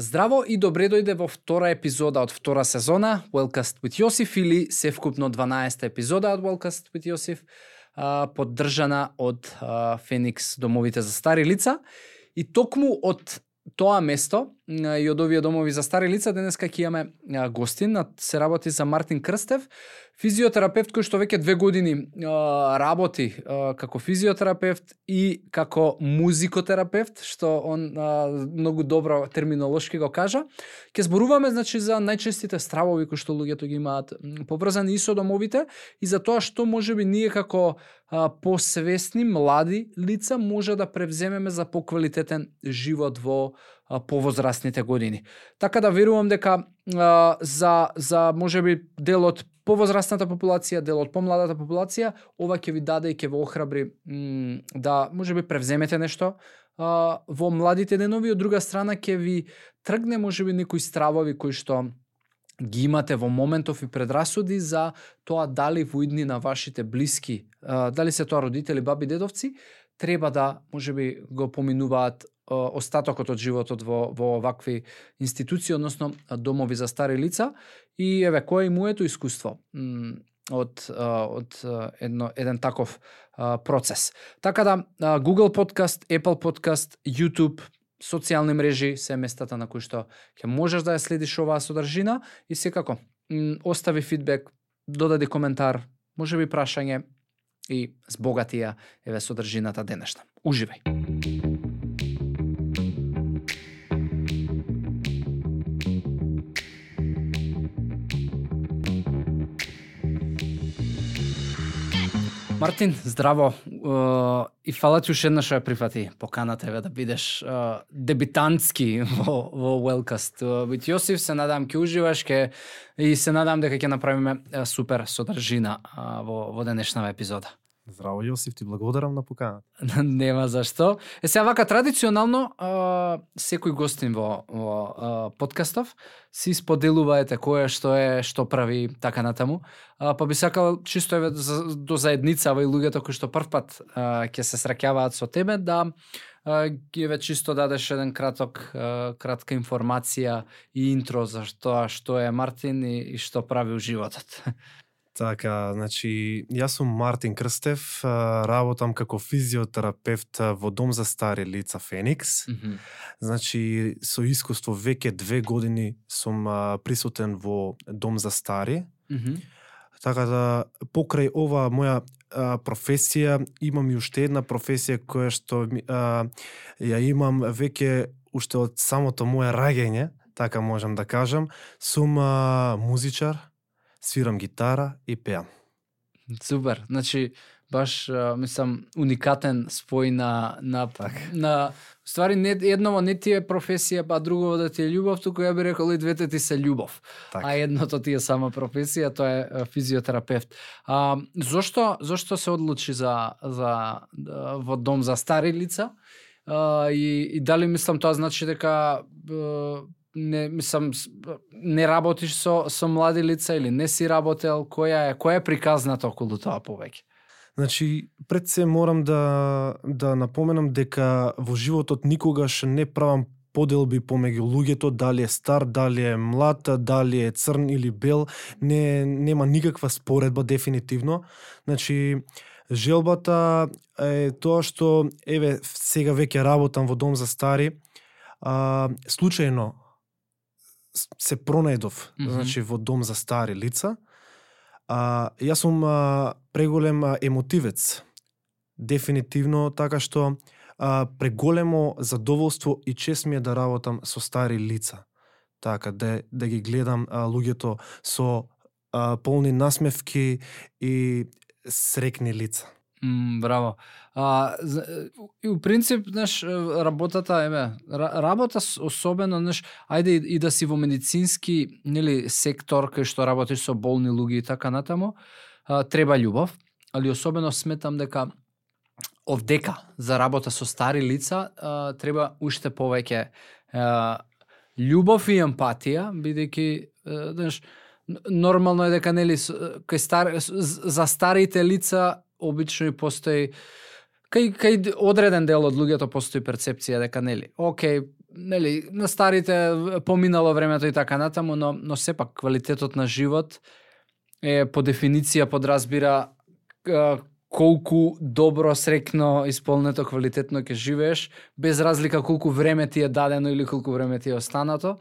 Здраво и добре дојде во втора епизода од втора сезона Wellcast with Јосиф или севкупно 12 епизода од Wellcast with Јосиф, поддржана од Феникс домовите за стари лица. И токму од тоа место и од овие домови за стари лица денеска ќе имаме гостин, се работи за Мартин Крстев, физиотерапевт кој што веќе две години работи како физиотерапевт и како музикотерапевт, што он многу добро терминолошки го кажа. Ке зборуваме значи за најчестите стравови кои што луѓето ги имаат поврзани и со домовите и за тоа што можеби ние како посвесни млади лица може да превземеме за поквалитетен живот во повозрастните години. Така да верувам дека а, за за можеби дел од повозрастната популација, дел од помладата популација, ова ќе ви даде и ќе ве охрабри да можеби превземете нешто а, во младите денови, од друга страна ќе ви тргне можеби некои стравови кои што ги имате во моментов и предрасуди за тоа дали во идни на вашите блиски, а, дали се тоа родители, баби, дедовци, треба да можеби го поминуваат остатокот од животот во, во вакви институции, односно домови за стари лица. И еве, кое е моето искуство од, од едно, еден таков процес. Така да, Google Podcast, Apple Podcast, YouTube, социјални мрежи се местата на кои што ќе можеш да ја следиш оваа содржина и секако остави фидбек, додади коментар, може би прашање и збогатија еве содржината денешна. Уживај. Мартин, здраво. И фала ти уште еднаш ја прифати поканата еве да бидеш дебитантски во во Wellcast. Бит Јосиф, се надам ќе уживаш ке и се надам дека ќе направиме супер содржина во во денешната епизода. Здраво Јосиф, ти благодарам на поканата. Нема зашто. Е сега вака традиционално а, секој гостин во во а, подкастов си споделуваете кое што е, што прави така натаму. А, па би сакал чисто еве за, до заедницава и луѓето кои што првпат ќе се сраќаваат со тебе да ги ве чисто дадеш еден краток кратка информација и интро за тоа што е Мартин и, и што прави у животот. Така, значи, јас сум Мартин Крстев, работам како физиотерапевт во Дом за стари лица Феникс. Mm -hmm. Значи, со искуство веќе две години сум присутен во Дом за стари. Mm -hmm. Така да, покрај ова моја а, професија, имам и уште една професија која што а, ја имам веќе уште од самото моје раѓање, така можам да кажам. Сум а, музичар, свирам гитара и пеам. Супер. Значи, баш мислам уникатен спој на на так. на ствари не едново не ти е професија, па друго да ти е љубов, туку ја би рекол и двете ти се љубов. Так. А едното ти е сама професија, тоа е физиотерапевт. А зошто зошто се одлучи за за во дом за стари лица? А, и, и дали мислам тоа значи дека не мислам не работиш со со млади лица или не си работел, која е која е приказната околу тоа повеќе? Значи, пред се морам да да напоменам дека во животот никогаш не правам поделби помеѓу луѓето, дали е стар, дали е млад, дали е црн или бел, не нема никаква споредба дефинитивно. Значи, желбата е тоа што еве сега веќе работам во дом за стари, а, случајно се пронајдов, mm -hmm. значи во дом за стари лица. А, јас сум а, преголем а, емотивец. Дефинитивно така што а, преголемо задоволство и чест ми е да работам со стари лица. Така да да ги гледам а, луѓето со а, полни насмевки и срекни лица. Mm, браво. А, и у принцип, знаеш, работата, еме. работа особено, знаеш, ајде и, и да си во медицински, нели, сектор кај што работиш со болни луѓе и така натаму, а, треба љубов, али особено сметам дека овдека за работа со стари лица а, треба уште повеќе а, љубов и емпатија, бидејќи, знаеш, нормално е дека нели кај стар за старите лица обично и постои кај кај одреден дел од луѓето постои перцепција дека нели, окей, нели, на старите поминало времето и така натаму, но, но сепак квалитетот на живот е по дефиниција подразбира колку добро, срекно, исполнето, квалитетно ќе живееш, без разлика колку време ти е дадено или колку време ти е останато.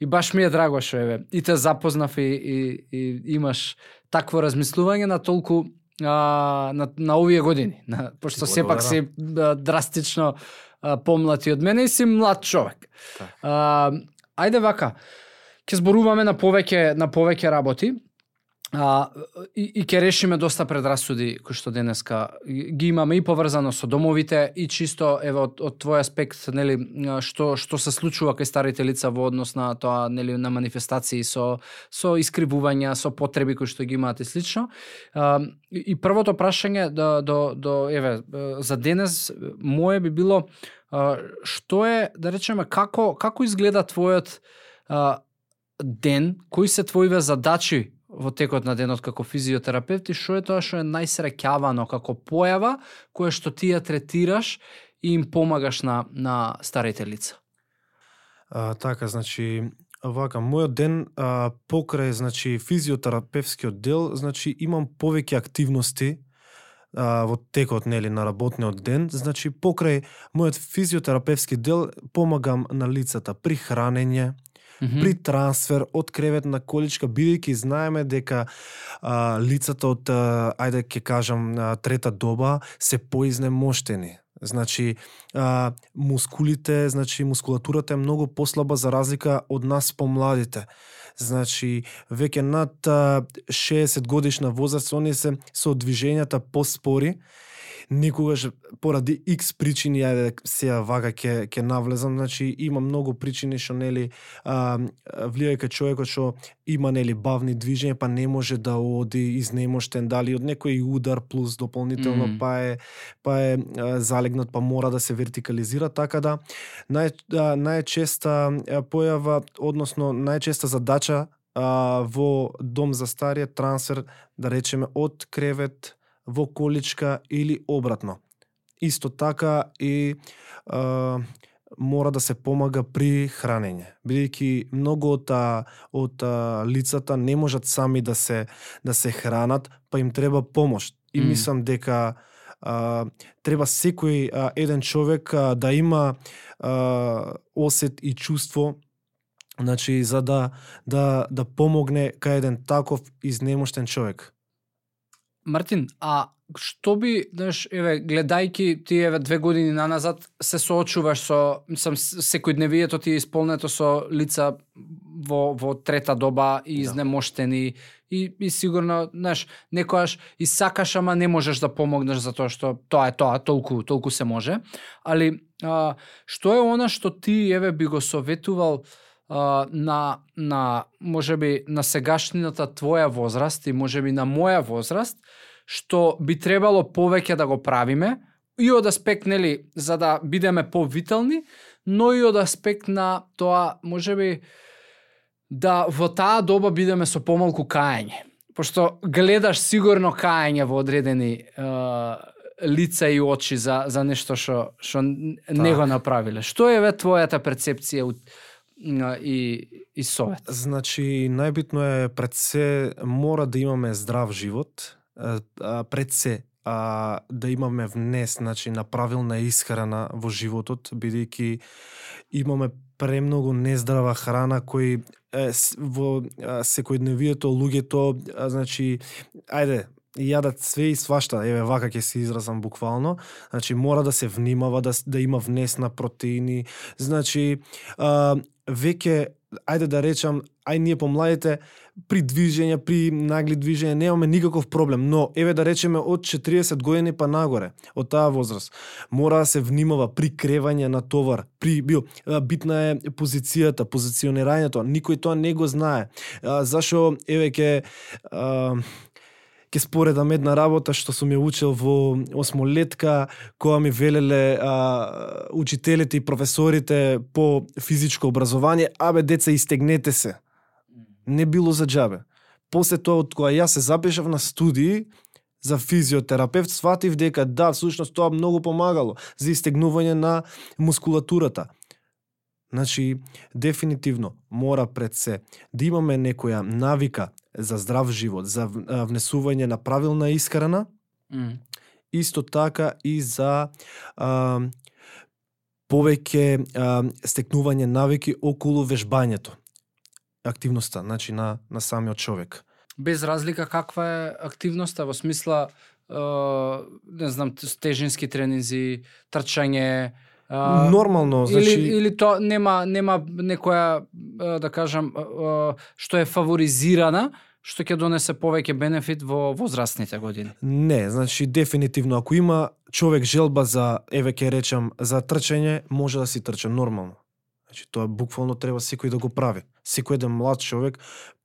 И баш ми е драго што еве и те запознав и, и, и имаш такво размислување на толку а, на, на овие години, на, пошто сепак си а, драстично а, помлати од мене и си млад човек. Так. А, ајде вака, ќе зборуваме на повеќе на повеќе работи. А, и, и ке решиме доста предрасуди кои што денеска ги имаме и поврзано со домовите и чисто еве од, од твој аспект нели што што се случува кај старите лица во однос на тоа нели на манифестации со со искривувања, со потреби кои што ги имаат и слично. А, и, и првото прашање до до до еве за денес мое би било а, што е да речеме како како изгледа твојот а, ден, кои се твоиве задачи во текот на денот како физиотерапевт и што е тоа што е најсреќавано како појава кое што ти ја третираш и им помагаш на на старите лица. А, така, значи, вака, мојот ден а, покрај значи физиотерапевскиот дел, значи имам повеќе активности а, во текот нели на работниот ден, значи покрај мојот физиотерапевски дел помагам на лицата при хранење, Mm -hmm. при трансфер од кревет на количка, бидејќи знаеме дека а, лицата од, а, ајде ќе кажам, а, трета доба се поизнемоштени. Значи, а, мускулите, значи мускулатурата е многу послаба за разлика од нас помладите. Значи, веќе над а, 60 годишна возраст, они се со движењата поспори, некогаш поради X причини, ајде сега вака ќе ќе навлезам, значи има многу причини што нели а, влијае кај човекот што има нели бавни движења, па не може да оди изнемоштен дали од некој удар плюс дополнително Мм. па е па е а, залегнат па мора да се вертикализира, така да нај а, најчеста појава, односно најчеста задача а, во дом за старија трансфер, да речеме, од кревет во количка или обратно. Исто така и а, мора да се помага при хранење, бидејќи многу од од лицата не можат сами да се да се хранат, па им треба помош. И Мм. мислам дека а, треба секој а, еден човек а, да има а, осет и чувство значи за да да да помогне кај еден таков изнемоштен човек. Мартин, а што би, знаеш, еве, гледајки ти еве две години наназад се соочуваш со сам секојдневието ти е исполнето со лица во во трета доба и Да. изнемоштени и и сигурно, знаеш, некојаш и сакаш ама не можеш да помогнеш затоа што тоа е тоа, толку толку се може. Али а, што е она што ти еве би го советувал на на можеби на сегашнината твоја возраст и можеби на моја возраст што би требало повеќе да го правиме и од аспект нели за да бидеме повителни, но и од аспект на тоа можеби да во таа доба бидеме со помалку каење. Пошто гледаш сигурно каење во одредени е, лица и очи за за нешто што што не го направиле. Што е ве твојата перцепција у- и и совет? Значи, најбитно е пред се мора да имаме здрав живот, пред се а, да имаме внес, значи на правилна исхрана во животот, бидејќи имаме премногу нездрава храна кој е, во секојдневието луѓето, а, значи, ајде, јадат све и свашта, еве вака ќе се изразам буквално. Значи мора да се внимава да да има внес на протеини. Значи а, веќе ајде да речам, ај ние помладите при движење, при нагли движење немаме никаков проблем, но еве да речеме од 40 години па нагоре, од таа возраст, мора да се внимава при кревање на товар, при бил битна е позицијата, позиционирањето, никој тоа не го знае. А, зашо еве ке а, ќе споредам една работа што сум ја учел во осмолетка, која ми велеле а, учителите и професорите по физичко образование, абе деца истегнете се. Не било за џабе. После тоа од која јас се запишав на студии за физиотерапевт, сватив дека да, всушност тоа многу помагало за истегнување на мускулатурата. Значи, дефинитивно, мора пред се да имаме некоја навика за здрав живот, за а, внесување на правилна исхрана, Мм. исто така и за а, повеќе а, стекнување навики околу вежбањето. Активноста, значи на, на самиот човек. Без разлика каква е активноста, во смисла, е, не знам, тежински тренинзи, трчање, а, Нормално, значи... Или, или то нема нема некоја да кажам што е фаворизирана, што ќе донесе повеќе бенефит во возрастните години. Не, значи дефинитивно ако има човек желба за еве ќе речам за трчање, може да си трча нормално. Значи тоа буквално треба секој да го прави. Секој еден млад човек,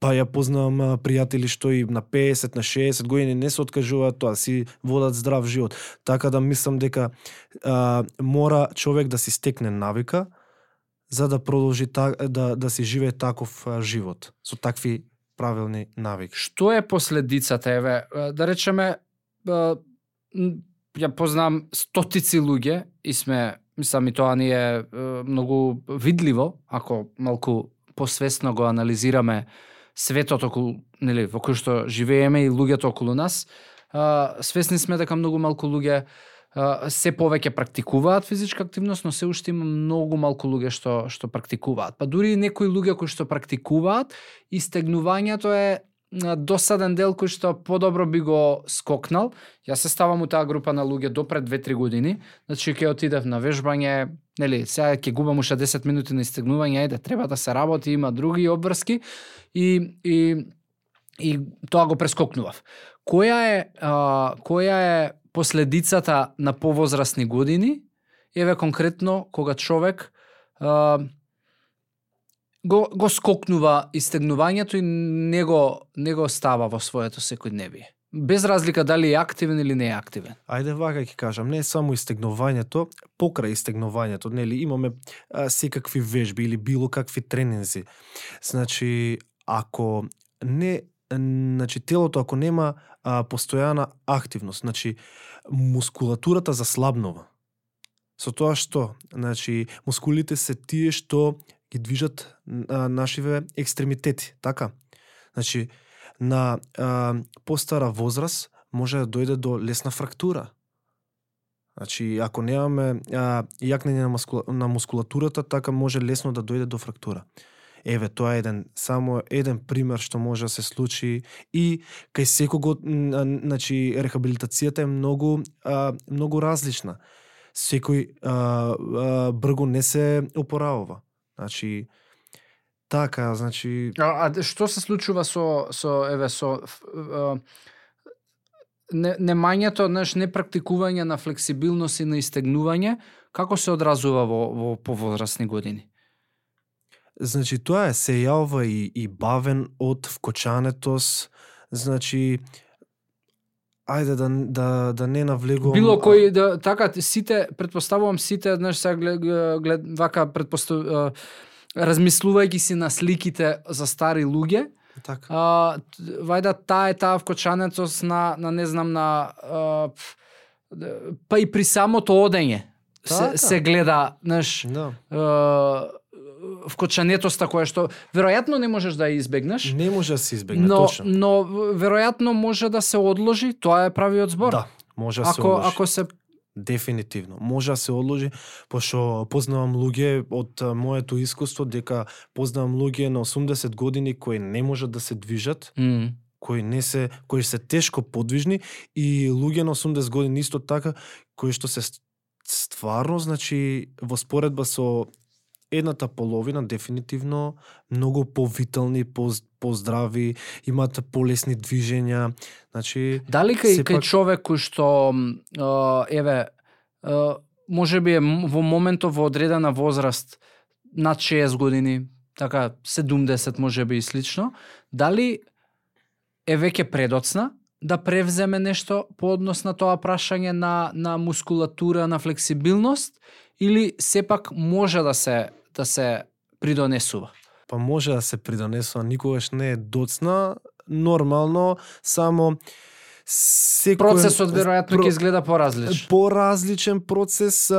па ја познавам пријатели што и на 50, на 60 години не се откажуваат тоа, си водат здрав живот. Така да мислам дека а, мора човек да си стекне навика за да продолжи та, да да си живее таков а, живот со такви правилни навики. Што е последицата, еве, да речеме, ја познам стотици луѓе и сме, мислам и тоа ни е, многу видливо, ако малку посвесно го анализираме светот околу, нели, во кој што живееме и луѓето околу нас, а, свесни сме дека многу малку луѓе а, се повеќе практикуваат физичка активност, но се уште има многу малку луѓе што што практикуваат. Па дури и некои луѓе кои што практикуваат, истегнувањето е досаден дел кој што подобро би го скокнал. Јас се ставам у таа група на луѓе до пред 2-3 години. Значи ќе отидев на вежбање, нели, сега ќе губам уште 10 минути на истегнување, ајде, треба да се работи, има други обврски и и и тоа го прескокнував. Која е а, која е последицата на повозрасни години? Еве конкретно кога човек а, го, го скокнува истегнувањето и не го, не го става во своето секојдневие. Без разлика дали е активен или не е активен. Ајде вака ќе кажам, не е само истегнувањето, покрај истегнувањето, нели имаме а, секакви вежби или било какви тренинзи. Значи, ако не значи телото ако нема а, постојана активност, значи мускулатурата заслабнува. Со тоа што, значи мускулите се тие што ги движат а, нашиве екстремитети, така? Значи на а, постара возраст може да дојде до лесна фрактура. Значи, ако немаме а, јакнење на, мускула, на мускулатурата, така може лесно да дојде до фрактура. Еве, тоа е еден, само еден пример што може да се случи и кај секого, значи, рехабилитацијата е многу, а, многу различна. Секој а, а, брго не се опоравува. Значи, така, значи, А, а што се случува со со еве со а, не, немањето, знаеш, непрактикување на флексибилност и на истегнување, како се одразува во во повозрасни години? Значи тоа е се јавува и, и бавен од вкочанетос, значи ајде да да да не навлегувам Било кој да така сите претпоставувам сите знаеш сега глед, глед вака претпостав а, размислувајќи си на сликите за стари луѓе, така. а, вајда таа е таа вкочанецост на на не знам на а, пф, д- па и при самото одење се, Така. се гледа, знаеш, Да. Вкочанетоста која што веројатно не можеш да ја избегнеш, Не може да се избегне но точно. но веројатно може да се одложи, тоа е правиот збор. Да, може да се ако одложи. ако се Дефинитивно. Може да се одложи, пошто познавам луѓе од моето искуство дека познавам луѓе на 80 години кои не можат да се движат, Мм. кои не се кои се тешко подвижни и луѓе на 80 години исто така кои што се ст- стварно значи во споредба со едната половина дефинитивно многу повитални, поз- поздрави, имаат полесни движења. Значи Дали кај, Сепак- кај човек кој што еве може би е во моментов во одредена возраст над 60 години, така 70 може би и слично, дали е веќе предоцна да превземе нешто по однос на тоа прашање на на мускулатура, на флексибилност или сепак може да се да се придонесува? па може да се придонесува, никогаш не е доцна, нормално, само секој Процесот веројатно про- ќе изгледа поразлично. поразличен процес,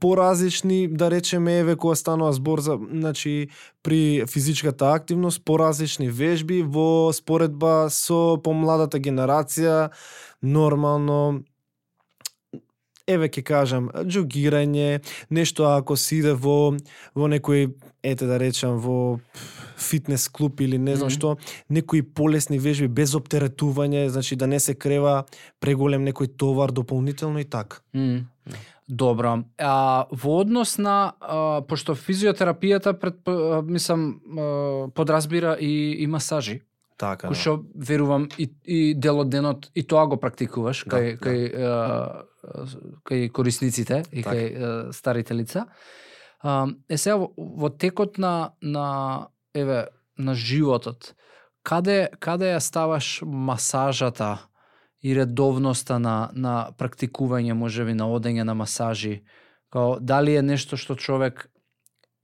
поразлични, да речеме, еве кога станува збор за, значи, при физичката активност, поразлични вежби во споредба со помладата генерација, нормално еве ќе кажам, џогирање, нешто ако си иде во во некој ете да речам во фитнес клуб или не знам Мгм. што, некои полесни вежби без оптеретување, значи да не се крева преголем некој товар дополнително и така. М. Добро. А, во однос на а, пошто физиотерапијата пред а, мислам а, подразбира и и масажи, Така, да. што верувам и и дел од денот и тоа го практикуваш Да, кај да. кај а, кај корисниците и Така. кај а, старите лица. А, е сега во, во текот на на еве на животот каде каде ја ставаш масажата и редовноста на на практикување можеби на одење на масажи као дали е нешто што човек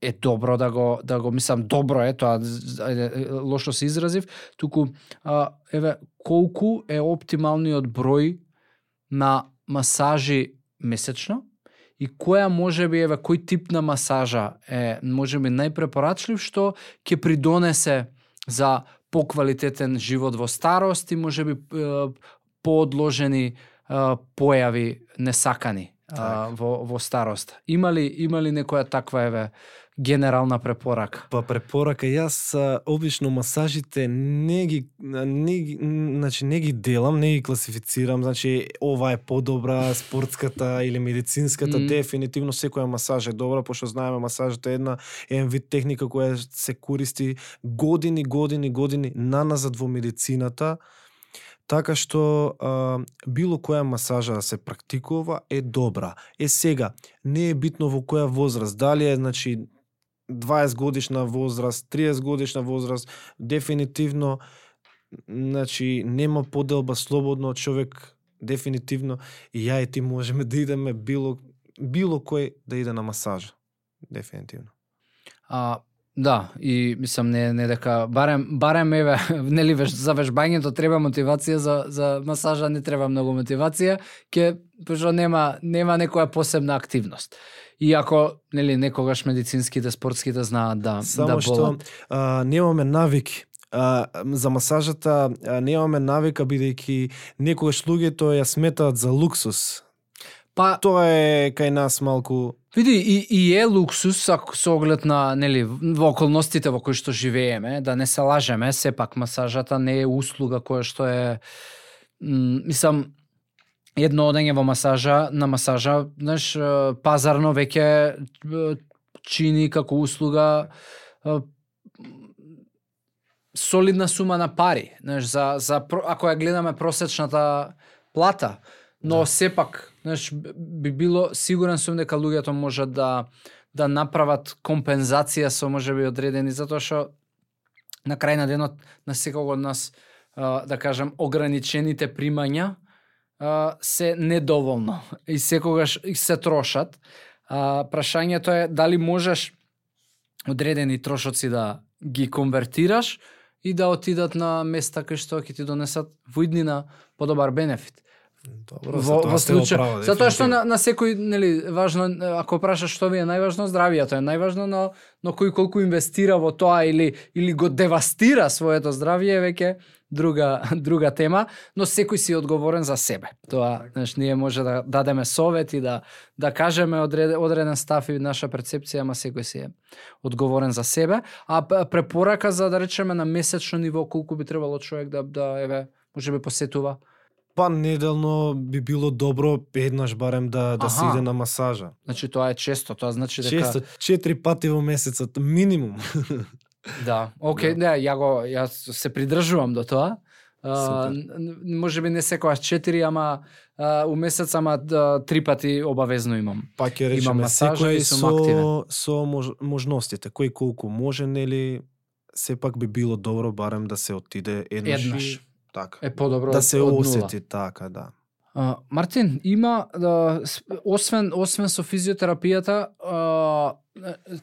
е добро да го да го мислам добро е тоа лошо се изразив туку а, еве колку е оптималниот број на масажи месечно и која можеби еве кој тип на масажа е можеби најпрепорачлив што ќе придонесе за поквалитетен живот во старост и можеби би поодложени појави несакани? А, во во старост. Има ли има ли некоја таква еве генерална препорака? Па препорака јас обично масажите не ги не ги значи не ги делам, не ги класифицирам, значи ова е подобра спортската или медицинската, mm. дефинитивно секоја масаж е добра, пошто знаеме масажот е една еден вид техника која се користи години, години, години наназад во медицината. Така што а, било која масажа да се практикува е добра. Е сега, не е битно во која возраст, дали е значи 20 годишна возраст, 30 годишна возраст, дефинитивно значи нема поделба слободно човек дефинитивно и ја и ти можеме да идеме било било кој да иде на масажа. Дефинитивно. А, да, и мислам не не дека барем барем еве нели веж, за вежбањето треба мотивација за за масажа не треба многу мотивација, ќе пошто нема нема некоја посебна активност. Иако нели некогаш медицинските спортските знаат да Само да што болат. а, немаме навики. А, за масажата а, немаме навика бидејќи некогаш луѓето ја сметаат за луксус. Па Тоа е кај нас малку Види, и, и е луксус ако со оглед на, нели, во околностите во кои што живееме, да не се лажеме, сепак масажата не е услуга која што е мислам едно одење во масажа, на масажа, знаеш, пазарно веќе чини како услуга солидна сума на пари, знаеш, за за ако ја гледаме просечната плата, но Да. сепак, знаеш, би било сигурен сум дека луѓето можат да да направат компензација со можеби одредени затоа што на крај на денот на секој од нас да кажам ограничените примања се недоволно и секогаш и се трошат. А, прашањето е дали можеш одредени трошоци да ги конвертираш и да отидат на места кај што ќе ти донесат во иднина подобар бенефит. Добро, во, во случај. право, Затоа што на, на секој, нели, важно, ако прашаш што ви е најважно, здравието е најважно, но, но кој колку инвестира во тоа или, или го девастира своето здравје веќе друга, друга тема, но секој си одговорен за себе. Тоа, знаеш, ние може да дадеме совет и да, да кажеме одреден, одреден став и наша перцепција, ама секој си е одговорен за себе. А препорака за, да речеме, на месечно ниво, колку би требало човек да, да еве, може би посетува Па неделно би било добро еднаш барем да да се Аха. иде на масажа. Значи тоа е често, тоа значи дека Често четири пати во месецот минимум. Да, окей, да. ја го јас се придржувам до тоа. А, може би не секогаш четири, ама а, у месец, ама да, три пати обавезно имам. Па ќе речеме масажа и секој сум со активен. со мож, можностите, кој колку може нели сепак би било добро барем да се отиде еднаш. Еднаш. Така. Е подобро да се од нула. осети така, да. А, Мартин, има да, освен освен со физиотерапијата, а,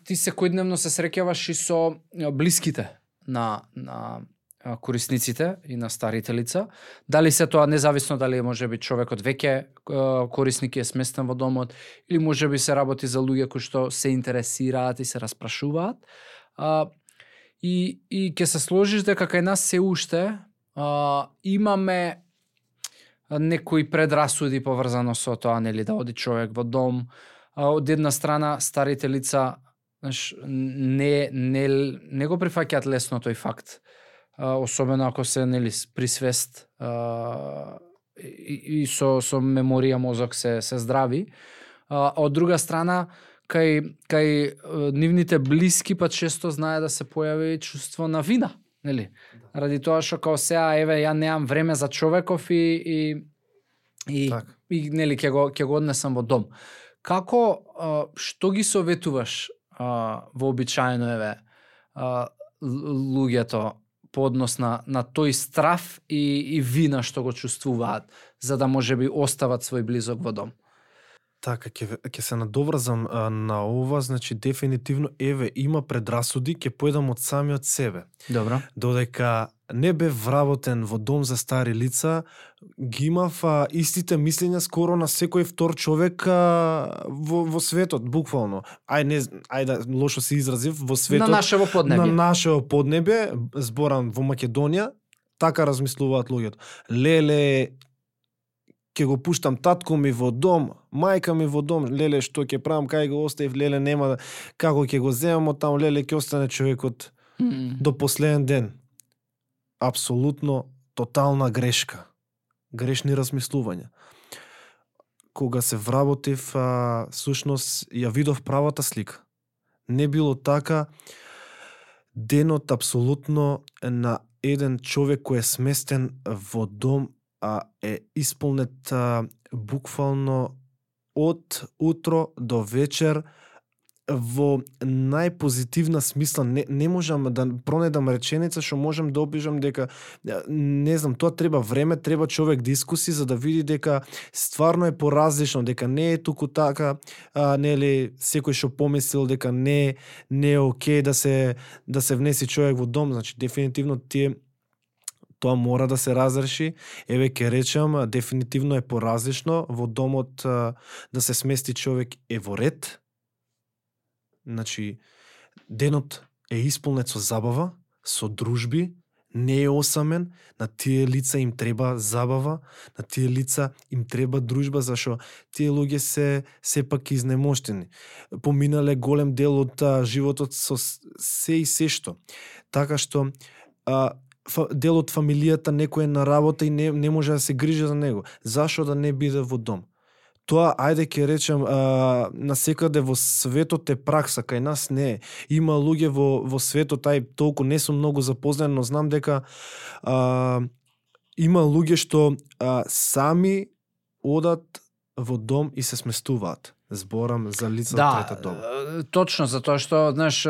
ти секојдневно се среќаваш и со блиските на на корисниците и на старите лица. Дали се тоа независно дали може би човекот веќе корисник е сместен во домот или може би се работи за луѓе кои што се интересираат и се распрашуваат. А, и и ќе се сложиш дека кај нас се уште а, имаме некои предрасуди поврзано со тоа нели да оди човек во дом. А, од една страна старите лица знаеш, не, не, не го прифаќаат лесно тој факт. А, особено ако се нели присвест а, и, и со со меморија мозок се се здрави. А, од друга страна кај кај нивните блиски па често знае да се појави чувство на вина, нели? Ради тоа што као сега еве ја немам време за човеков и и и, Так. и нели ќе го ќе го однесам во дом. Како што ги советуваш а, вообичаено еве луѓето по однос на, на тој страф и, и вина што го чувствуваат, за да може би остават свој близок во дом. Така, ќе, ќе се надоврзам а, на ова, значи дефинитивно, еве, има предрасуди, ќе појдам од самиот себе. Добро. Додека не бев вработен во дом за стари лица, ги имав а, истите мислења скоро на секој втор човек а, во, во светот, буквално. Ај, не, ај да лошо се изразив, во светот. на нашево поднебје. На нашево поднебе, зборам во Македонија, така размислуваат луѓето. Леле, ќе го пуштам татко ми во дом, мајка ми во дом, леле што ќе правам, кај го оставив, леле нема да, како ќе го земам од таму, леле ќе остане човекот М, до последен ден. Апсолутно тотална грешка. Грешни размислувања. Кога се вработив, а, сушност ја видов правата слика. Не било така, денот апсолутно на еден човек кој е сместен во дом, а е исполнет а, буквално од утро до вечер во најпозитивна смисла. Не, не можам да пронедам реченица што можам да обижам дека не знам тоа треба време треба човек да искуси за да види дека стварно е поразлично дека не е туку така а, нели секој што помислил дека не не е ок да се да се внеси човек во дом. Значи дефинитивно тие тоа мора да се разреши. Еве ќе речам, дефинитивно е поразлично во домот да се смести човек е во ред. Значи, денот е исполнет со забава, со дружби, не е осамен, на тие лица им треба забава, на тие лица им треба дружба, зашо тие луѓе се сепак изнемоштени. Поминале голем дел од а, животот со се и се што. Така што а, дел од фамилијата некој е на работа и не, не може да се грижи за него. Зашо да не биде во дом? Тоа, ајде ќе речем, а, насекаде во светот е пракса, кај нас не е. Има луѓе во, во светот, ај толку не сум многу запознан, но знам дека а, има луѓе што а, сами одат во дом и се сместуваат. Зборам за лица Да, трета доба. точно, затоа што, знаеш,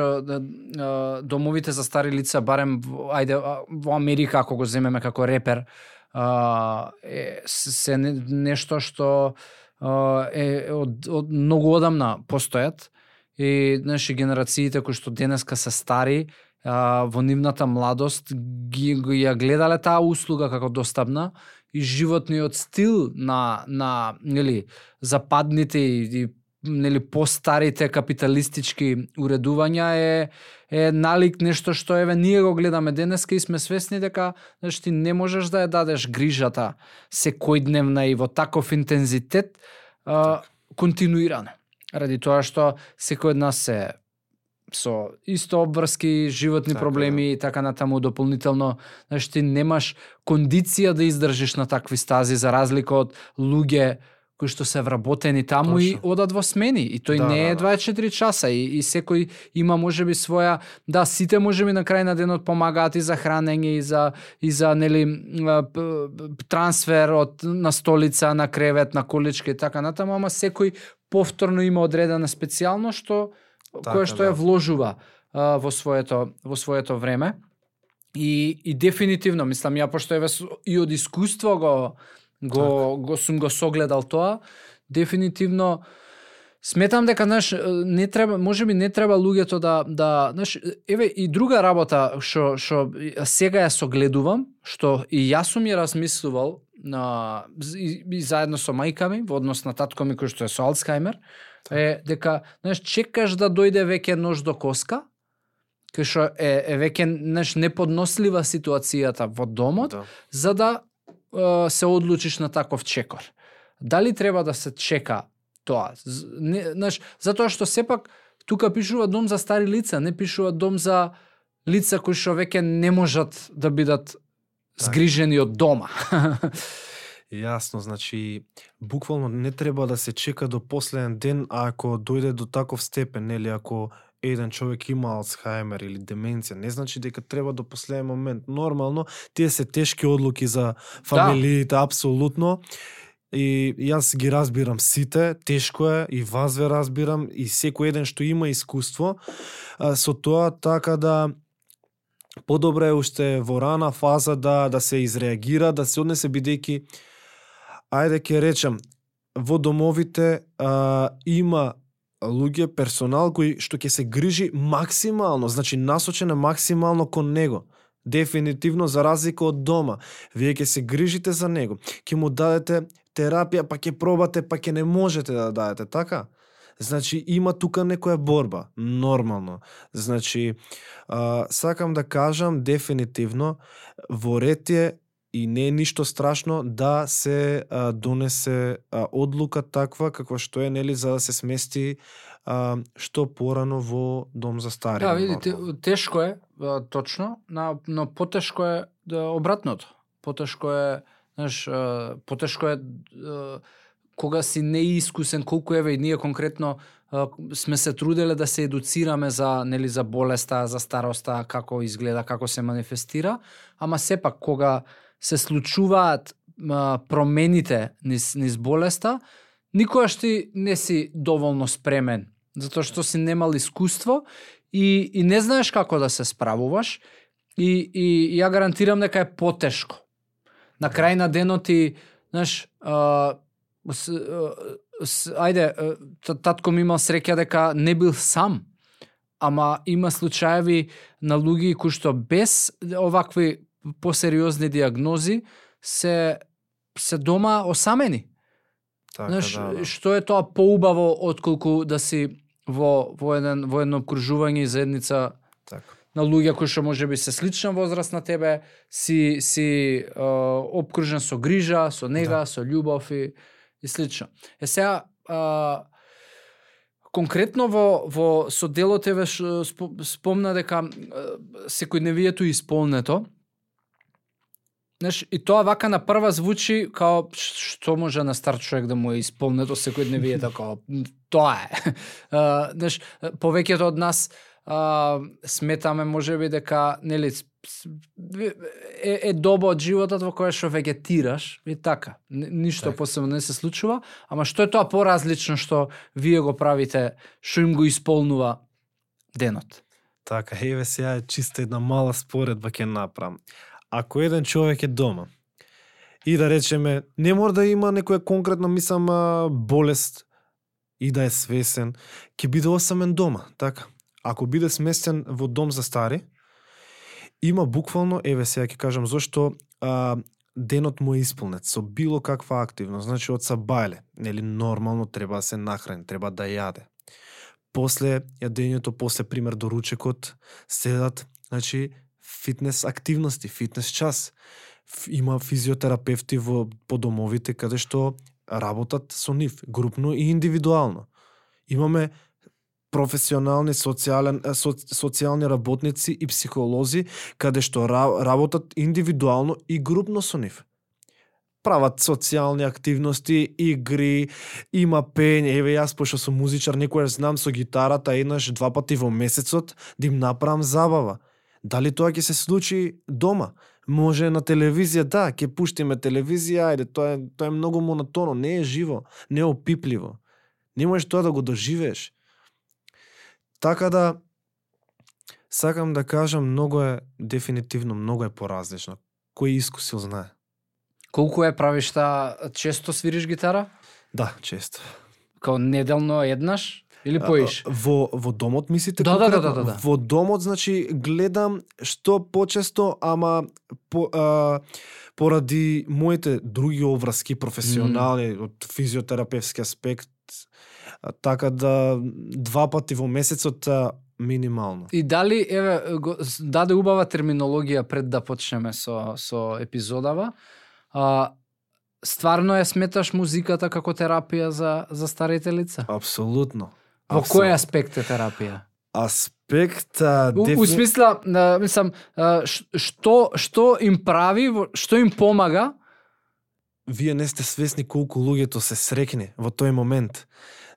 домовите за стари лица, барем, ајде, во Америка, ако го земеме како репер, е, се не- нешто што е од, од многу одамна постојат и знаеш, и генерациите кои што денеска се стари, а, во нивната младост ги, ги ја гледале таа услуга како достапна и животниот стил на на нели западните и, и нели постарите капиталистички уредувања е е налик нешто што еве ние го гледаме денеска и сме свесни дека знаеш ти не можеш да ја дадеш грижата секојдневна и во таков интензитет а, континуирано. Ради тоа што секој од нас се со исто обврски, животни Така, проблеми и така натаму дополнително, знаеш ти немаш кондиција да издржиш на такви стази за разлика од луѓе кои што се вработени таму и Точно. одат во смени и тој Да, не е да, да. 24 часа и, и секој има можеби своја да сите можеби на крај на денот помагаат и за хранење и за и за нели трансфер од на столица на кревет на количка и така натаму ама секој повторно има одредена специјално што Така, кое што да. ја вложува а, во своето во своето време и и дефинитивно мислам ја пошто еве и од искуство го го Така. го сум го согледал тоа дефинитивно Сметам дека знаеш не треба можеби не треба луѓето да да знаеш еве и друга работа што што сега ја согледувам што и јас сум ја размислувал на и, и заедно со мајка ми во однос на татко ми кој што е со Алцхаймер е дека знаеш чекаш да дојде веќе нож до коска кај што е, е веќе знаеш неподнослива ситуацијата во домот Да. за да е, се одлучиш на таков чекор. Дали треба да се чека тоа? Не, знаеш, затоа што сепак тука пишува дом за стари лица, не пишува дом за лица кои што веќе не можат да бидат згрижени од дома. Јасно, значи буквално не треба да се чека до последен ден, а ако дојде до таков степен, нели ако еден човек има Алцхаймер или деменција, не значи дека треба до последен момент. Нормално, тие се тешки одлуки за фамилиите, апсолутно. И јас ги разбирам сите, тешко е, и вас ве разбирам, и секој еден што има искуство со тоа, така да подобро е уште во рана фаза да да се изреагира, да се однесе бидејќи ајде ќе речем во домовите а, има луѓе, персонал кој што ќе се грижи максимално, значи насочен е максимално кон него. Дефинитивно за разлика од дома. Вие ќе се грижите за него. Ќе му дадете терапија, па ќе пробате, па ќе не можете да дадете, така? Значи има тука некоја борба, нормално. Значи а, сакам да кажам дефинитивно во ред е и не е ништо страшно да се а, донесе а, одлука таква каква што е нели за да се смести а, што порано во дом за стари. Да, видите, тешко е, а, точно, на, но потешко е да, обратното. Потешко е, знаеш, а, потешко е а, кога си неискусен, колку еве и ние конкретно а, сме се труделе да се едуцираме за нели за болеста, за староста, како изгледа, како се манифестира, ама сепак кога се случуваат а, промените низ, низ болеста, никогаш ти не си доволно спремен, затоа што си немал искуство и, и не знаеш како да се справуваш и, и ја гарантирам дека е потешко. На крај на денот ти, знаеш, а, с, а, с, ајде, татко ми имал среќа дека не бил сам, ама има случаеви на луѓе кои што без овакви посериозни диагнози се се дома осамени. Така, Знаеш, да, да. што е тоа поубаво отколку да си во во еден во едно обкружување и заедница Така. на луѓе кои што можеби се слична возраст на тебе, си си е, обкружен со грижа, со нега, Да. со љубов и и слично. Е сега а, конкретно во во со делот еве спомна дека секојдневието е исполнето. Знаеш, и тоа вака на прва звучи као што може на стар човек да му е исполнето секојдневието као м, тоа е. Знаеш, повеќето од нас а, сметаме можеби дека нели е, е доба од животот во која што вегетираш и така. Ни- Ништо Така. посебно не се случува, ама што е тоа поразлично што вие го правите, што им го исполнува денот? Така, еве сега е чиста една мала споредба ќе направам. Ако еден човек е дома и да речеме, не мора да има некоја конкретно, мислам, болест и да е свесен, ќе биде осамен дома, така. Ако биде сместен во дом за стари, има буквално, еве сега ќе кажам зошто а, денот му е исполнет со било каква активност, значи од сабајле, нели нормално треба да се нахрани, треба да јаде. После јадењето, после пример доручекот, седат, значи фитнес активности, фитнес час. Има физиотерапевти во по домовите каде што работат со нив, групно и индивидуално. Имаме професионални социјален, со, социјални работници и психолози каде што работат индивидуално и групно со нив. Прават социјални активности, игри, има пење, еве јас пошто сум музичар, некојаш знам со гитарата еднаш два пати во месецот да им направам забава. Дали тоа ќе се случи дома? Може на телевизија, да, ќе пуштиме телевизија, ајде, тоа е, тоа е многу монотоно, не е живо, не е опипливо. Не можеш тоа да го доживееш. Така да, сакам да кажам, многу е, дефинитивно, многу е поразлично. Кој искусил знае. Колку е правиш таа често свириш гитара? Да, често. као неделно еднаш или поиш? Во во домот мислите Да, да, да, да, да, да. Во домот значи гледам што почесто, ама по, а, поради моите други обврски професионални од физиотерапевски аспект а, така да два пати во месецот а, минимално. И дали еве го, даде убава терминологија пред да почнеме со со епизодава. А, стварно ја сметаш музиката како терапија за за старите лица? Апсолутно. Во кој аспект е терапија? аспект а, У, у дефини- смисла, а, мислам, а, што што им прави, што им помага вие не сте свесни колку луѓето се срекни во тој момент.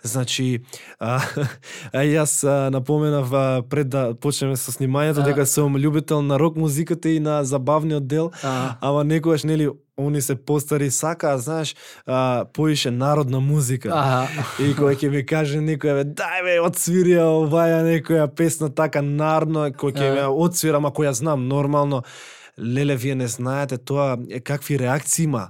Значи, а, а јас а, напоменав а, пред да почнеме со снимањето Да. дека сум љубител на рок музиката и на забавниот дел, а, ама некогаш нели они се постари сака, знаеш, а, поише народна музика. а, И кој ќе ми каже некој, бе, дај бе, отсвири ја оваја некоја песна така нарно, кој ќе А. ме отсвирам, ако ја знам нормално. Леле, вие не знаете тоа какви реакции има.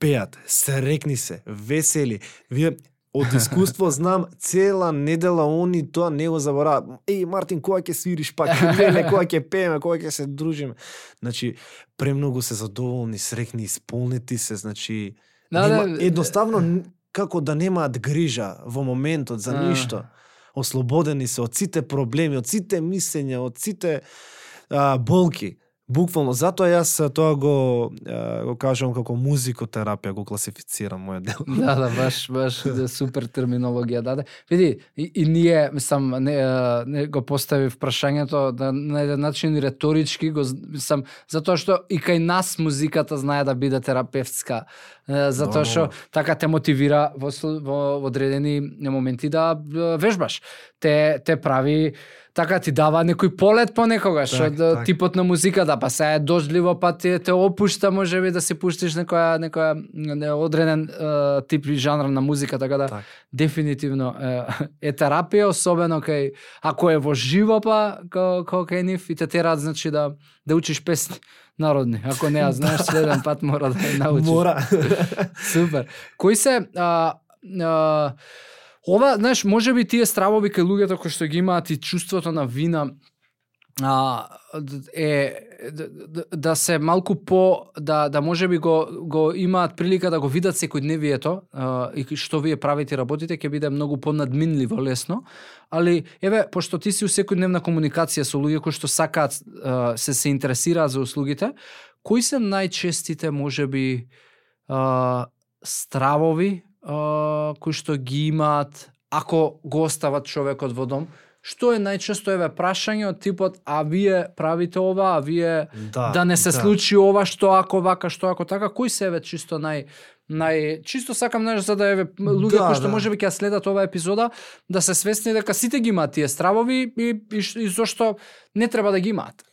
Пеат, срекни се, весели. Вие од искуство знам цела недела они тоа не го заборават. Еј Мартин, кога ќе свириш пак? Леле, кога ќе пееме, кога ќе се дружиме? Значи, премногу се задоволни, срекни, исполнети се, значи Да, нема, да, едноставно н- како да немаат грижа во моментот за А. ништо. Ослободени се од сите проблеми, од сите мислења, од сите а, болки. Буквално, затоа јас тоа го, го кажувам како музикотерапија, го класифицирам мојот дел. Да, да, баш, баш да, супер терминологија даде. Види, и, и ние, мислам, не, не го постави прашањето да, на еден начин реторички, го, мислам, затоа што и кај нас музиката знае да биде терапевтска, затоа што така те мотивира во, слу- во одредени моменти да вежбаш. Те, те прави така ти дава некој полет понекогаш Так, од так. типот на музиката, па се е дождливо, па те, те опушта можеби да се пуштиш некоја некоја не, одреден е, тип и жанр на музика, така да Так. дефинитивно е, е терапија, особено кај ако е во живо па ко кај нив и те терат значи да да учиш песни народни. Ако не ја знаеш следен пат мора да ја научиш. Мора. Супер. Кои се а, а, ова, знаеш, може би тие стравови кај луѓето кои што ги имаат и чувството на вина а, е да, да- се малку по да да може би го го имаат прилика да го видат секојдневието а, и што вие правите и работите ќе биде многу понадминливо лесно. Али еве пошто ти си у секојдневна комуникација со луѓе кои што сакаат а, се се интересираат за услугите кои се најчестите можеби а, стравови кои што ги имаат ако го остават човекот во дом. Што е најчесто еве прашање од типот а вие правите ова а вие Да, да не се случи ова што ако вака што ако така кои се еве чисто нај нај чисто сакам знаеш за да еве луѓе Да, кои што да. можеби ќе следат оваа епизода да се свесни дека сите ги имаат тие стравови и, и, и зошто не треба да ги имаат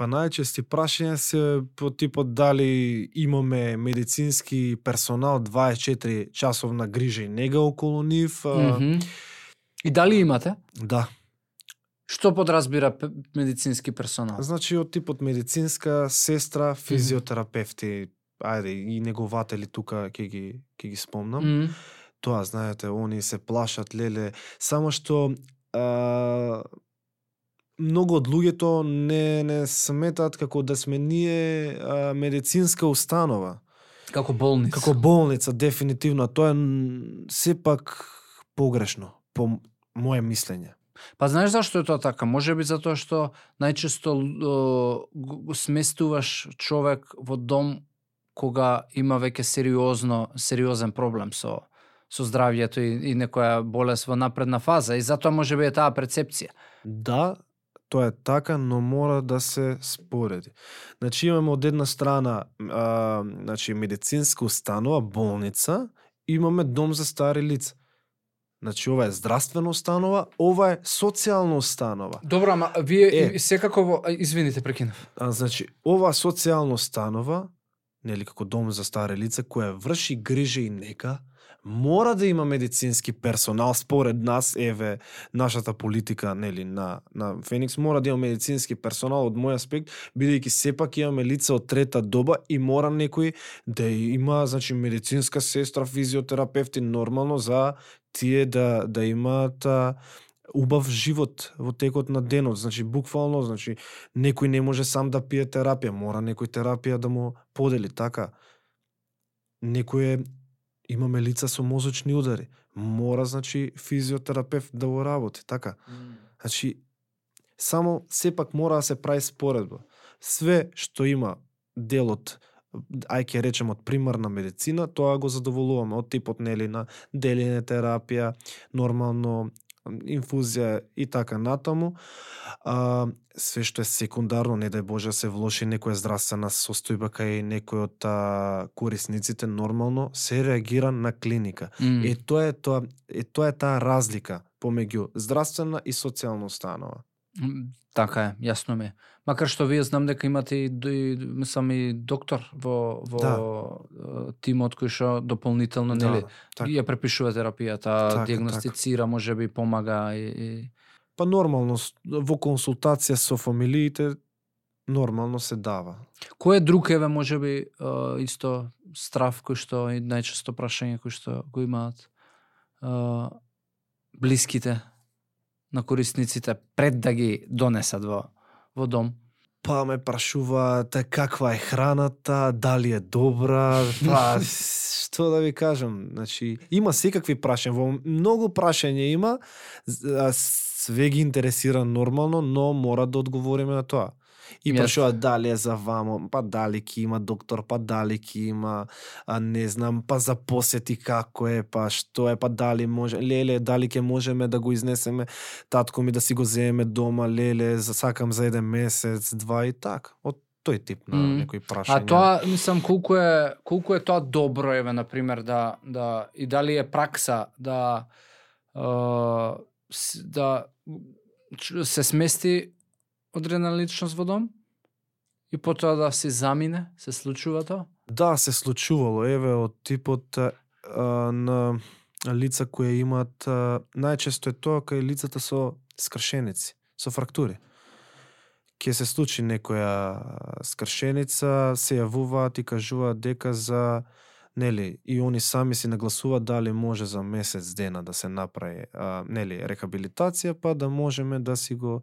Па најчести прашања се по типот дали имаме медицински персонал 24 часовна грижа и нега околу нив. а, Мгм. и дали имате Да. што подразбира медицински персонал Значи од типот медицинска сестра, физиотерапевти, ајде и негователи тука ќе ги ќе ги спомнам. Мгм. Тоа знаете, они се плашат леле, само што а, многу од луѓето не не сметаат како да сме ние а, медицинска установа. како болница Како болница, дефинитивно, тоа е сепак погрешно, по м- моje мислење. Па знаеш зашто е тоа така? Може би затоа што најчесто го сместуваш човек во дом кога има веќе сериозно сериозен проблем со со здравјето и, и некоја болест во напредна фаза и затоа може би е таа перцепција. Да, тоа е така, но мора да се спореди. Значи имаме од една страна а, значи медицинска установа, болница, имаме дом за стари лица. Значи ова е здравствена установа, ова е социјална установа. Добро, ама вие Е. секако извините прекинав. А, значи, ова социјална установа, нели како дом за стари лица, која врши грижа и нека, мора да има медицински персонал според нас, еве, нашата политика, нели, на, на Феникс, мора да има медицински персонал од мој аспект, бидејќи сепак имаме лица од трета доба и мора некој да има, значи, медицинска сестра, физиотерапевти, нормално за тие да да имаат а, убав живот во текот на денот, значи буквално, значи некој не може сам да пие терапија, мора некој терапија да му подели, така. Некој е имаме лица со мозочни удари, мора значи физиотерапевт да го работи, така. Значи само сепак мора да се прави споредба. Све што има делот ај ќе речем од примарна медицина, тоа го задоволуваме од типот нели на делење терапија, нормално инфузија и така натаму. А, све што е секундарно, не дај Боже, се влоши некоја здравствена состојба кај некој од а, корисниците, нормално се реагира на клиника. М. Е тоа е тоа, е тоа е таа разлика помеѓу здравствена и социјална установа. Така е, јасно ми е. Макар што вие знам дека имате и, и мислам и доктор во во Да. е, тимот кој што дополнително нели така. ја препишува терапијата, Така, диагностицира, можеби помага и, и... Па нормално во консултација со фамилиите нормално се дава. Кој е друг еве можеби е, исто страв кој што и најчесто прашање кој што го имаат е, блиските на корисниците пред да ги донесат во во дом. Па ме прашуваат каква е храната, дали е добра, па што да ви кажам, значи има секакви прашања, во многу прашања има, све ги интересира нормално, но мора да одговориме на тоа. И Јасно. прашуваат дали е за вамо, па дали ќе има доктор, па дали ќе има, а не знам, па за посети како е, па што е, па дали може, леле, дали ќе можеме да го изнесеме татко ми да си го земеме дома, леле, за сакам за еден месец, два и така. Од тој тип на Мм. некои прашања. А тоа, мислам, колку е, колку е тоа добро, еве, например, да, да и дали е пракса да е, да се смести адреналичност во дом и потоа да се замине, се случува тоа? Да, се случувало, еве, од типот а, на лица кои имаат, а, најчесто е тоа кај лицата со скршеници, со фрактури. Ке се случи некоја скршеница, се јавуваат и кажуваат дека за нели и они сами си нагласуваат дали може за месец дена да се направи а, нели рехабилитација па да можеме да си го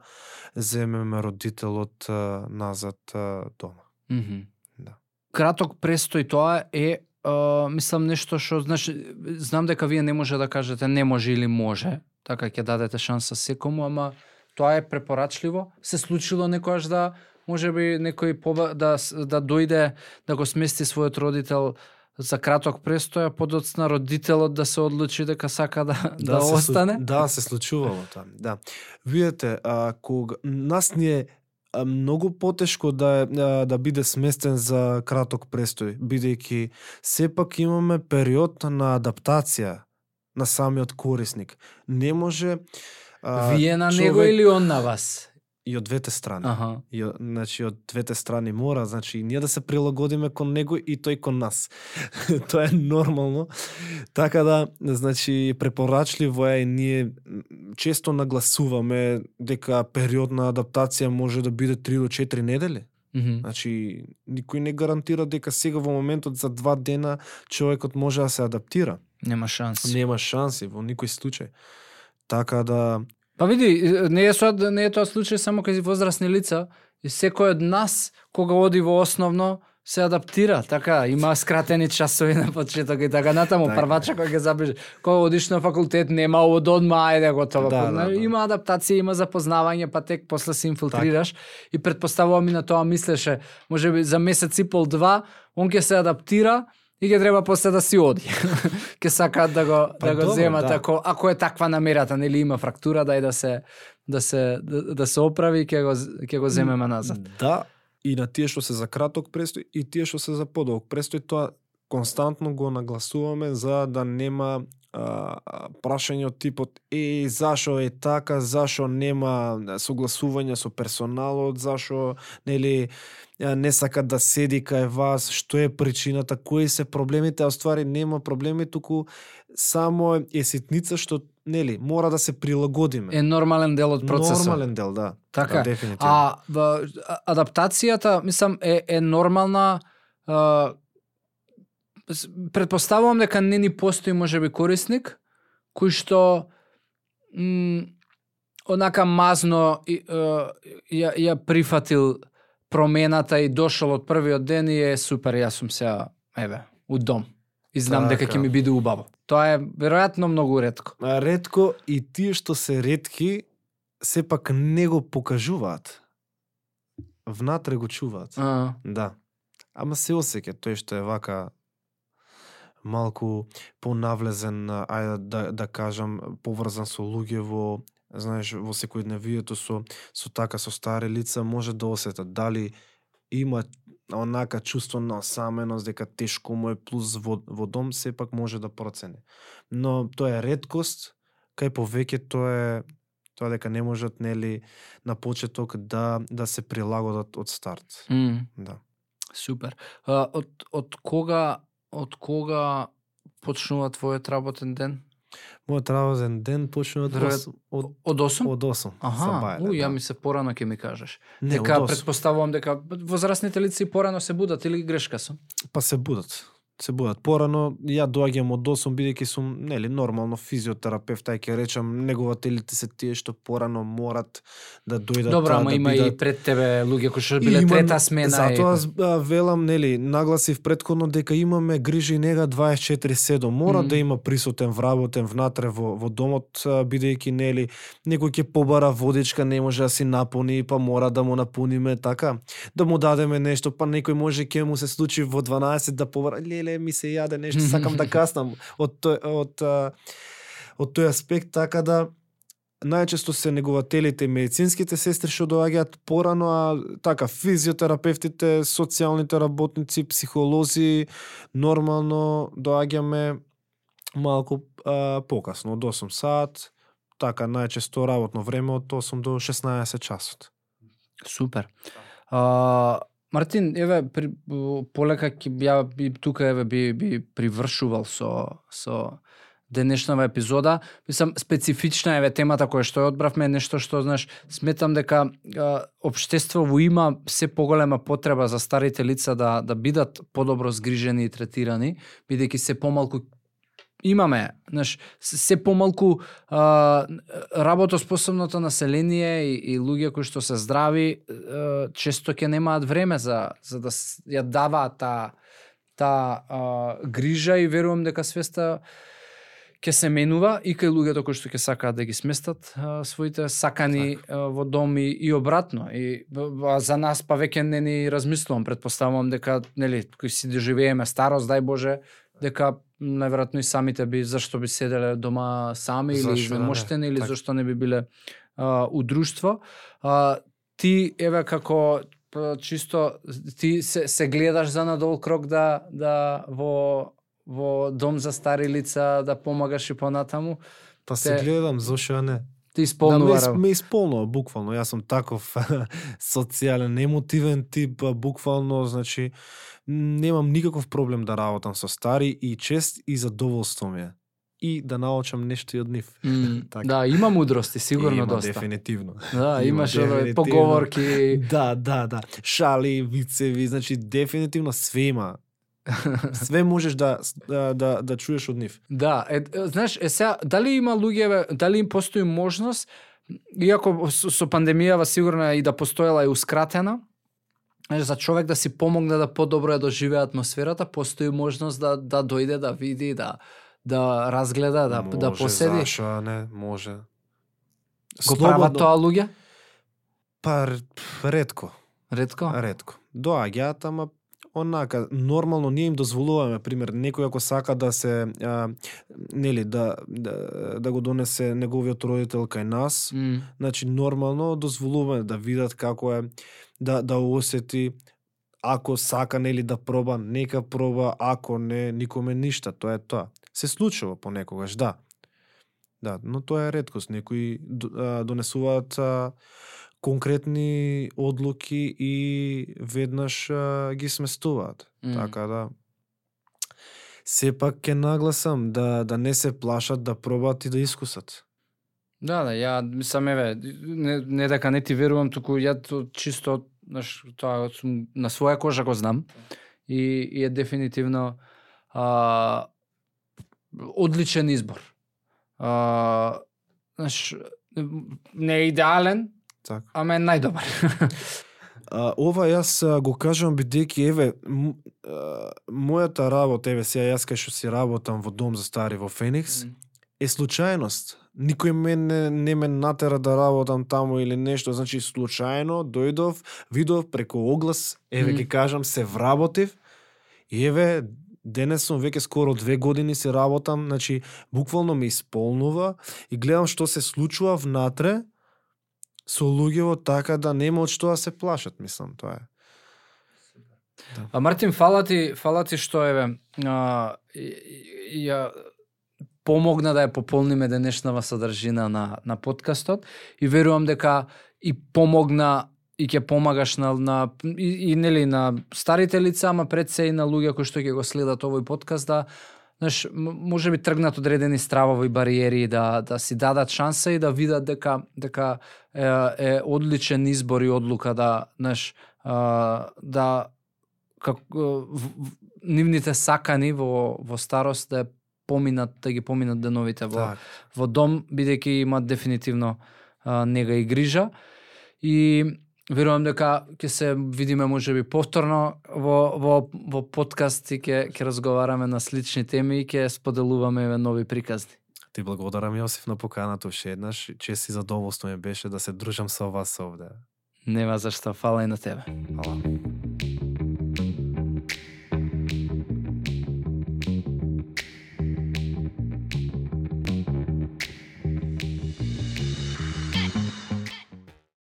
земеме родителот а, назад а, дома. Мгм. Да. Краток престој тоа е Uh, мислам нешто што значи знам дека вие не може да кажете не може или може така ќе дадете шанса секому ама тоа е препорачливо се случило некојаш да можеби некој поба, да да дојде да го смести својот родител за краток престој а подоцна родителот да се одлучи дека сака да да, се слу- остане Да, се случувало тоа. Да. Видете, а, кога нас ни е многу потешко да да биде сместен за краток престој, бидејќи сепак имаме период на адаптација на самиот корисник. Не може а, вие на човек- него или он на вас и од двете страни. аха И, значи од двете страни мора, значи и ние да се прилагодиме кон него и тој кон нас. Тоа е нормално. Така да, значи препорачливо е и ние често нагласуваме дека период на адаптација може да биде 3 до 4 недели. Мгм. Значи никој не гарантира дека сега во моментот за два дена човекот може да се адаптира. нема шанс Нема шанси во никој случај. Така да Па види, не е, со, не е тоа случај само кај возрастни лица. И секој од нас, кога оди во основно, се адаптира, така, има скратени часови на почеток и така натаму. Така. Првача кој ќе забележи, кога одиш на факултет, нема од одма, ајде готово. Да, Па, да, да. Има адаптација, има запознавање, па тек после се инфилтрираш. И предпоставувам и на тоа мислеше, можеби за месец и пол два, он ќе се адаптира и ќе треба после да си оди. ќе сакаат да го Па да го добро, земат да. ако ако е таква намерата, нели има фрактура, дај да се да се да, да се оправи ќе го ќе го земеме назад. Да, и на тие што се за краток престој и тие што се за подолг престој, тоа константно го нагласуваме за да нема а, прашање од типот е зашо е така, зашо нема согласување со персоналот, зашо нели не сака да седи кај вас, што е причината, кои се проблемите, а ствари нема проблеми, туку само е ситница што нели мора да се прилагодиме. Е нормален дел од процесот. Нормален дел, да. Така да, дефинитивно. А адаптацијата, мислам, е, е нормална а, предпоставувам дека не ни постои можеби корисник кој што м, онака мазно и, ја, ја прифатил промената и дошол од првиот ден и е супер, јас сум сега, еве, у дом. И знам дека Така. ќе ми биде убаво. Тоа е веројатно многу ретко. А ретко и тие што се ретки сепак не го покажуваат. Внатре го чуваат. А, Да. Ама се осеќа тој што е вака малку понавлезен, а, ајде да, да кажам, поврзан со луѓе во знаеш во секојдневието со со така со стари лица може да осетат дали има онака чувство на осаменост дека тешко му е плюс во, во дом сепак може да процени. Но тоа е реткост, кај повеќе тоа е тоа дека не можат нели на почеток да да се прилагодат од старт. м, Да. супер. А, од, од кога од кога почнува твојот работен ден? Мојот работен ден почнува од 8, од Од 8? од 8. Аха, сабајле, у, ја да. ми се порано ќе ми кажеш. Не, дека од 8. предпоставувам дека возрастните лица и порано се будат или грешка сум? Па се будат. Се будат. Порано ја доаѓам од 8 бидејќи сум нели нормално физиотерапевт, ај ќе речам негователите се тие што порано морат да дојдат Добро, ама да има бидат... и пред тебе луѓе кои што биле Има- трета смена. Затоа и... велам, нели, нагласив предходно дека имаме грижи и нега 24/7. Мора Мгм. да има присутен вработен внатре во, во домот, бидејќи нели некој ќе побара водичка, не може да си напуни, па мора да му напуниме така, да му дадеме нешто, па некој може ќе му се случи во 12 да побара, леле ми се јаде нешто, сакам да каснам од тој од од тој аспект така да најчесто се негователите и медицинските сестри што доаѓаат порано, а така физиотерапевтите, социјалните работници, психолози, нормално доаѓаме малку а, покасно, од 8 саат, така најчесто работно време од 8 до 16 часот. Супер. А, Мартин, еве при, полека ќе ја би тука еве би би привршувал со со денешнава епизода. Мислам специфична еве темата која што ја одбравме нешто што знаеш, сметам дека а, општеството има се поголема потреба за старите лица да да бидат подобро згрижени и третирани, бидејќи се помалку имаме, знаеш, се помалку а, работоспособното население и, и луѓе кои што се здрави а, често ќе немаат време за за да ја даваат таа та а, грижа и верувам дека свеста ќе се менува и кај луѓето кои што ќе сакаат да ги сместат а, своите сакани а, во дом и, и обратно. И б- за нас па веќе не ни размислувам, предпоставувам дека нели кои си доживееме старост, дај Боже, дека најверојатно и самите би зашто би седеле дома сами или Зашто да извемоштени или Така. зашто не би биле а, у друштво. А, ти еве како п- чисто ти се, се гледаш за надол крок да да во во дом за стари лица да помагаш и понатаму, Па се Те- гледам, зошто не? Да, исполнува ме, да, ис- ме исполнува, буквално. Јас сум таков социјален, емотивен тип, буквално, значи, немам никаков проблем да работам со стари и чест и задоволство ми е. И да научам нешто и од нив. Така. да, има мудрости, сигурно има, доста. дефинитивно. Да, Има имаш дефинитивно. поговорки. Да, да, да. Шали, вицеви, значи дефинитивно све има. Све можеш да да да, да чуеш од нив. Да, е, знаеш, е сега, дали има луѓе, дали им постои можност, иако со, со пандемијава сигурно е и да постоела е ускратена, за човек да си помогне да подобро ја доживее атмосферата, постои можност да да дојде да види, да да разгледа, да да Може, поседи. Зашо не, може. Го прават тоа луѓе? Па р- ретко, Ретко? ретко. Доаѓаат, ама онака нормално ние им дозволуваме пример некој ако сака да се а, нели да, да да го донесе неговиот родител кај нас, М, значи нормално дозволуваме да видат како е да да осети ако сака нели да проба, нека проба, ако не никоме ништа, тоа е тоа. Се случува понекогаш, да. Да, но тоа е реткост. Некои донесуваат а, конкретни одлуки и веднаш а, ги сместуваат. М. Така да сепак ќе нагласам да да не се плашат да пробаат и да искусат. Да, да, ја мислам еве, не, не дека не ти верувам, туку ја то чисто, знаеш, тоа сум на своја кожа го знам и, и е дефинитивно а, одличен избор. А, знаеш, не е идеален, Така. ама е најдобар. А, ова јас го кажам бидејќи еве мојата работа еве сега јас кај што си работам во дом за стари во Феникс е случајност. Никој мене не ме натера да работам таму или нешто, значи случајно дојдов, видов преку оглас, еве Мм. ќе кажам се вработив и еве денес сум веќе скоро две години се работам, значи буквално ме исполнува и гледам што се случува внатре со луѓево така да нема од што да се плашат, мислам, тоа е. А Мартин, фала ти, фала ти што еве а, ја помогна да ја пополниме денешнава содржина на на подкастот и верувам дека и помогна и ќе помагаш на на и, и нели на старите лица, ама пред се и на луѓе кои што ќе го следат овој подкаст да знаеш, може би тргнат одредени стравови бариери да да си дадат шанса и да видат дека дека е, е одличен избор и одлука да знаеш да како нивните сакани во во старост да поминат да ги поминат деновите во Так. во дом бидејќи имаат дефинитивно а, нега и грижа и верувам дека ќе се видиме можеби повторно во во во подкаст и ќе ќе разговараме на слични теми и ќе споделуваме нови приказни. Ти благодарам Јосиф на поканата уште еднаш. Чест и задоволство ми беше да се дружам со вас овде. Нема зашто, фала и на тебе. Фала.